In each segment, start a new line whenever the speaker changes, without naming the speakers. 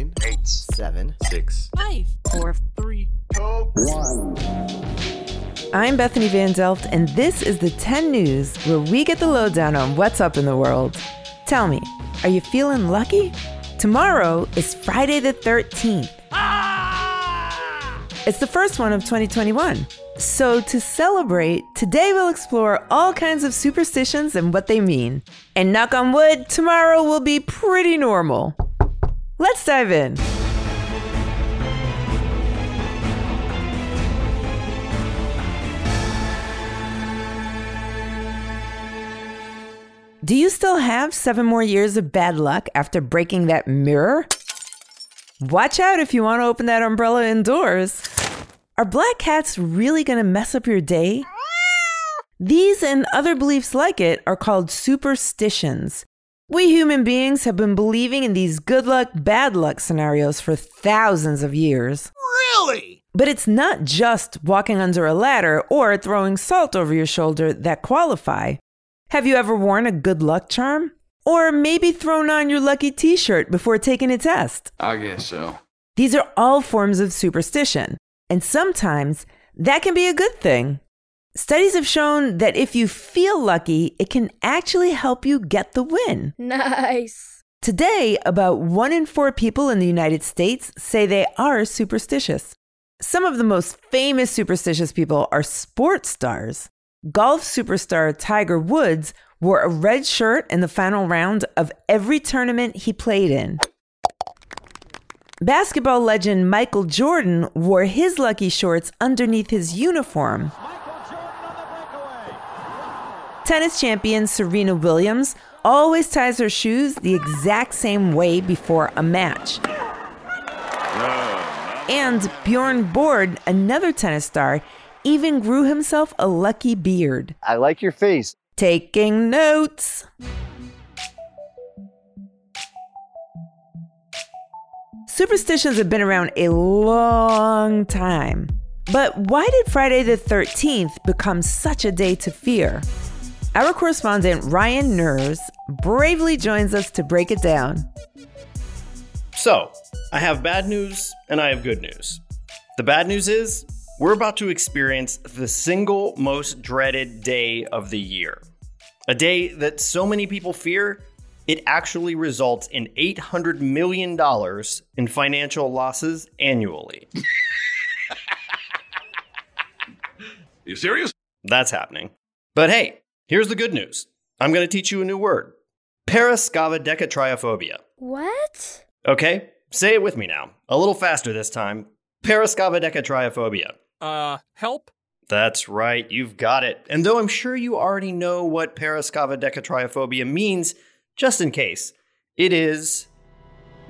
nine,
eight,
seven,
six,
five,
four,
three,
two, one.
I'm Bethany Van Delft, and this is the 10 News, where we get the lowdown on what's up in the world. Tell me, are you feeling lucky? Tomorrow is Friday the 13th. Ah! It's the first one of 2021. So, to celebrate, today we'll explore all kinds of superstitions and what they mean. And knock on wood, tomorrow will be pretty normal. Let's dive in. Do you still have seven more years of bad luck after breaking that mirror? Watch out if you want to open that umbrella indoors. Are black cats really going to mess up your day? These and other beliefs like it are called superstitions. We human beings have been believing in these good luck, bad luck scenarios for thousands of years.
Really?
But it's not just walking under a ladder or throwing salt over your shoulder that qualify. Have you ever worn a good luck charm? Or maybe thrown on your lucky t shirt before taking a test?
I guess so.
These are all forms of superstition, and sometimes that can be a good thing. Studies have shown that if you feel lucky, it can actually help you get the win.
Nice.
Today, about one in four people in the United States say they are superstitious. Some of the most famous superstitious people are sports stars. Golf superstar Tiger Woods wore a red shirt in the final round of every tournament he played in. Basketball legend Michael Jordan wore his lucky shorts underneath his uniform. Tennis champion Serena Williams always ties her shoes the exact same way before a match. And Bjorn Borg, another tennis star, even grew himself a lucky beard.
I like your face.
Taking notes. Superstitions have been around a long time. But why did Friday the 13th become such a day to fear? Our correspondent Ryan Nurs bravely joins us to break it down.
So, I have bad news and I have good news. The bad news is we're about to experience the single most dreaded day of the year. A day that so many people fear, it actually results in $800 million in financial losses annually.
You serious?
That's happening. But hey, here's the good news I'm going to teach you a new word paraskevidekatriaphobia.
What?
Okay, say it with me now. A little faster this time. Paraskevidekatriaphobia.
uh, help.
That's right, you've got it. And though I'm sure you already know what paraskevidekatriaphobia means, just in case, it is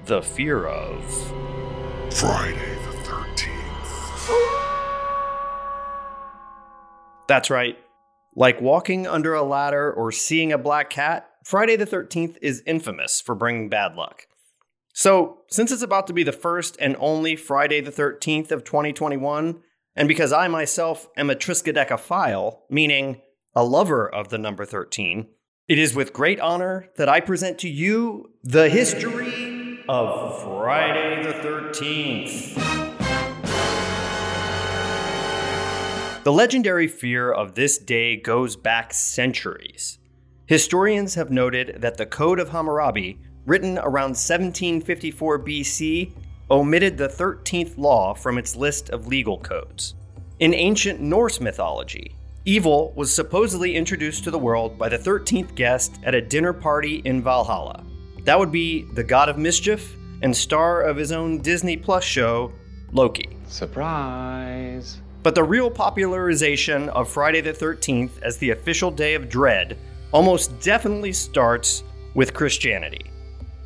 the fear of.
Friday the 13th.
That's right. Like walking under a ladder or seeing a black cat, Friday the 13th is infamous for bringing bad luck. So, since it's about to be the first and only Friday the 13th of 2021, and because I myself am a Triskaidekaphile, meaning a lover of the number 13, it is with great honor that I present to you the history of Friday the 13th. The legendary fear of this day goes back centuries. Historians have noted that the Code of Hammurabi, written around 1754 BC, omitted the 13th law from its list of legal codes. In ancient Norse mythology, evil was supposedly introduced to the world by the 13th guest at a dinner party in Valhalla. That would be the god of mischief and star of his own Disney Plus show, Loki.
Surprise.
But the real popularization of Friday the 13th as the official day of dread almost definitely starts with Christianity.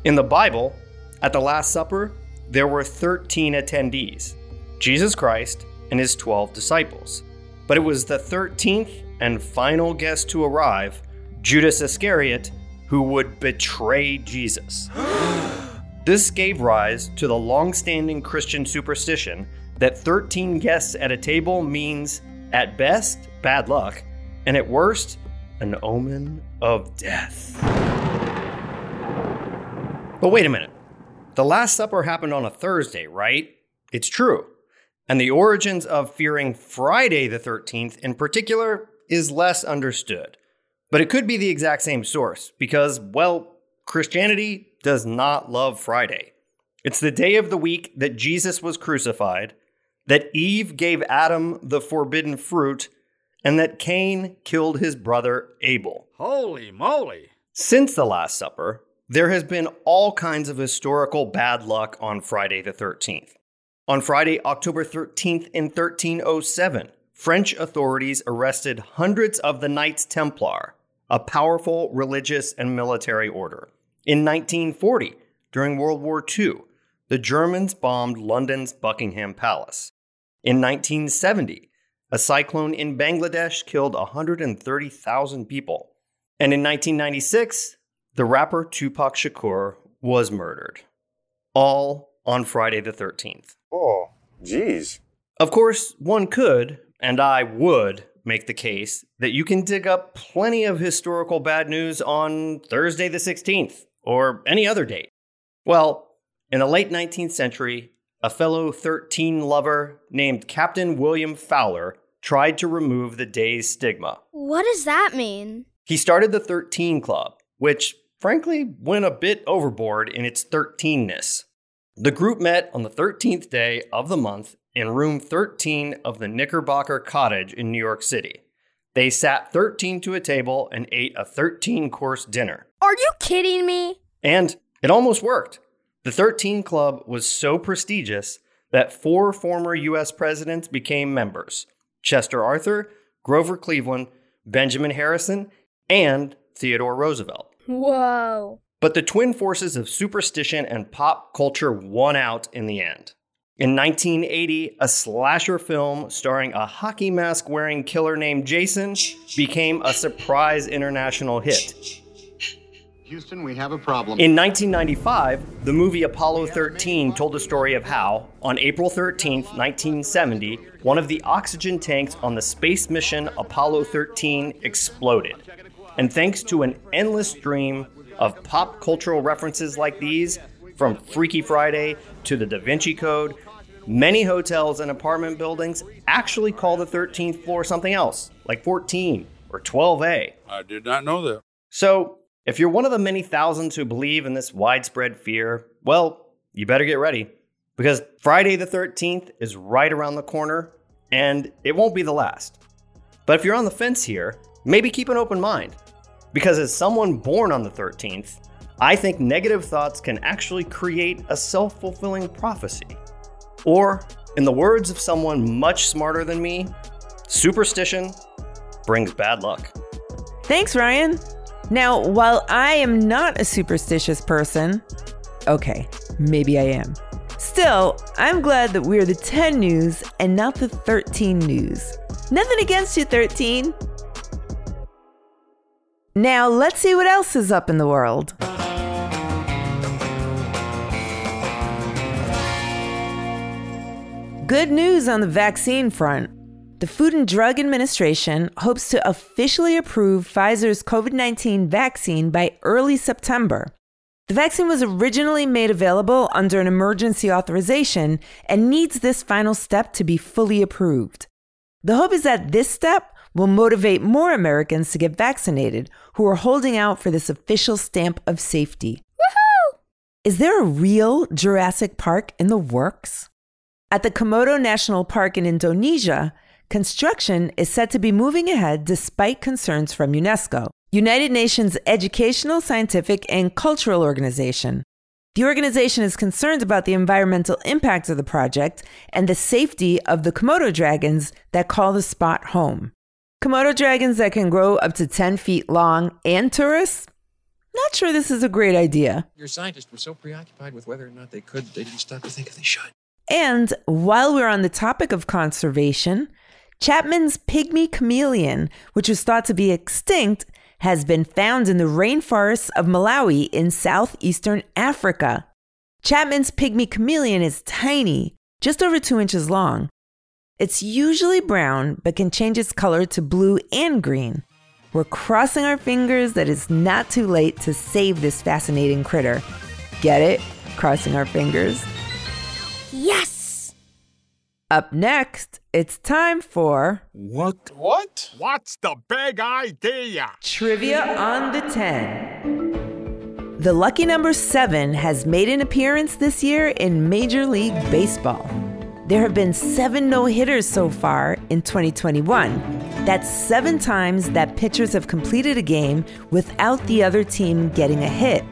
In the Bible, at the Last Supper, there were 13 attendees Jesus Christ and his 12 disciples. But it was the 13th and final guest to arrive, Judas Iscariot, who would betray Jesus. this gave rise to the long standing Christian superstition that 13 guests at a table means, at best, bad luck, and at worst, an omen of death. But wait a minute. The Last Supper happened on a Thursday, right? It's true. And the origins of fearing Friday the 13th in particular is less understood. But it could be the exact same source because, well, Christianity does not love Friday. It's the day of the week that Jesus was crucified, that Eve gave Adam the forbidden fruit, and that Cain killed his brother Abel.
Holy moly!
Since the Last Supper, there has been all kinds of historical bad luck on Friday the 13th. On Friday, October 13th in 1307, French authorities arrested hundreds of the Knights Templar, a powerful religious and military order. In 1940, during World War II, the Germans bombed London's Buckingham Palace. In 1970, a cyclone in Bangladesh killed 130,000 people. And in 1996, the rapper Tupac Shakur was murdered. All on Friday the 13th.
Oh, geez.
Of course, one could, and I would, make the case that you can dig up plenty of historical bad news on Thursday the 16th or any other date. Well, in the late 19th century, a fellow 13 lover named Captain William Fowler tried to remove the day's stigma.
What does that mean?
He started the 13 Club, which frankly went a bit overboard in its 13ness. The group met on the 13th day of the month in room 13 of the Knickerbocker Cottage in New York City. They sat 13 to a table and ate a 13 course dinner.
Are you kidding me?
And it almost worked. The 13 Club was so prestigious that four former US presidents became members Chester Arthur, Grover Cleveland, Benjamin Harrison, and Theodore Roosevelt.
Whoa.
But the twin forces of superstition and pop culture won out in the end. In 1980, a slasher film starring a hockey mask wearing killer named Jason became a surprise international hit.
Houston, we have a problem.
In 1995, the movie Apollo 13 told the story of how, on April 13, 1970, one of the oxygen tanks on the space mission Apollo 13 exploded. And thanks to an endless stream of pop cultural references like these, from Freaky Friday to the Da Vinci Code, many hotels and apartment buildings actually call the 13th floor something else, like 14 or 12A.
I did not know that.
So, if you're one of the many thousands who believe in this widespread fear, well, you better get ready because Friday the 13th is right around the corner and it won't be the last. But if you're on the fence here, maybe keep an open mind because as someone born on the 13th, I think negative thoughts can actually create a self fulfilling prophecy. Or, in the words of someone much smarter than me, superstition brings bad luck.
Thanks, Ryan. Now, while I am not a superstitious person, okay, maybe I am. Still, I'm glad that we're the 10 news and not the 13 news. Nothing against you, 13. Now, let's see what else is up in the world. Good news on the vaccine front. The Food and Drug Administration hopes to officially approve Pfizer's COVID 19 vaccine by early September. The vaccine was originally made available under an emergency authorization and needs this final step to be fully approved. The hope is that this step will motivate more Americans to get vaccinated who are holding out for this official stamp of safety.
Woohoo!
Is there a real Jurassic Park in the works? At the Komodo National Park in Indonesia, construction is said to be moving ahead despite concerns from UNESCO, United Nations Educational, Scientific, and Cultural Organization. The organization is concerned about the environmental impact of the project and the safety of the Komodo dragons that call the spot home. Komodo dragons that can grow up to 10 feet long and tourists? Not sure this is a great idea.
Your scientists were so preoccupied with whether or not they could, they didn't stop to think if they should.
And while we're on the topic of conservation, Chapman's pygmy chameleon, which was thought to be extinct, has been found in the rainforests of Malawi in southeastern Africa. Chapman's pygmy chameleon is tiny, just over two inches long. It's usually brown, but can change its color to blue and green. We're crossing our fingers that it's not too late to save this fascinating critter. Get it? crossing our fingers.
Yes!
Up next, it's time for
What?
What? What's the big idea?
Trivia on the 10. The lucky number 7 has made an appearance this year in Major League Baseball. There have been seven no hitters so far in 2021. That's seven times that pitchers have completed a game without the other team getting a hit.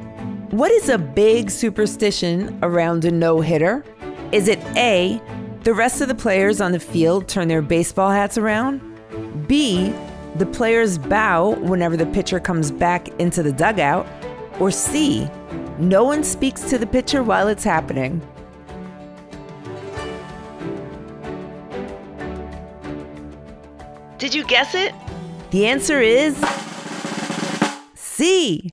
What is a big superstition around a no hitter? Is it A, the rest of the players on the field turn their baseball hats around? B, the players bow whenever the pitcher comes back into the dugout? Or C, no one speaks to the pitcher while it's happening? Did you guess it? The answer is C.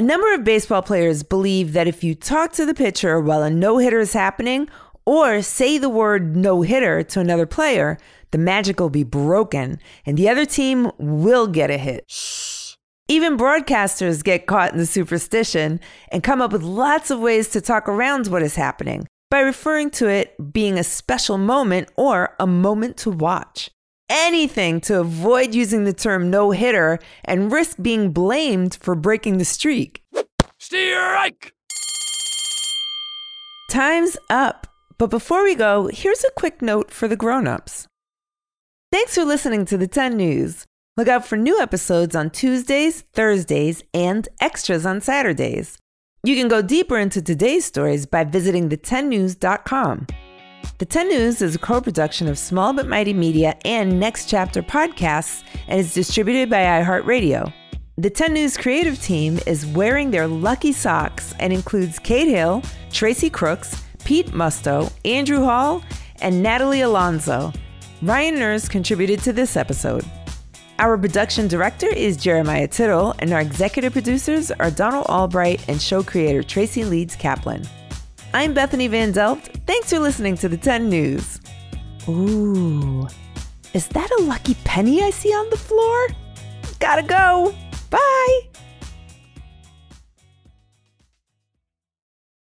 A number of baseball players believe that if you talk to the pitcher while a no hitter is happening, or say the word no hitter to another player, the magic will be broken and the other team will get a hit. Even broadcasters get caught in the superstition and come up with lots of ways to talk around what is happening by referring to it being a special moment or a moment to watch. Anything to avoid using the term no hitter and risk being blamed for breaking the streak.
Strike!
Time's up. But before we go, here's a quick note for the grown-ups. Thanks for listening to the 10 News. Look out for new episodes on Tuesdays, Thursdays, and extras on Saturdays. You can go deeper into today's stories by visiting the10news.com. The 10 News is a co production of Small But Mighty Media and Next Chapter podcasts and is distributed by iHeartRadio. The 10 News creative team is wearing their lucky socks and includes Kate Hill, Tracy Crooks, Pete Musto, Andrew Hall, and Natalie Alonso. Ryan Nurse contributed to this episode. Our production director is Jeremiah Tittle, and our executive producers are Donald Albright and show creator Tracy Leeds Kaplan. I'm Bethany Van Delft. Thanks for listening to the 10 News. Ooh, is that a lucky penny I see on the floor? Gotta go. Bye.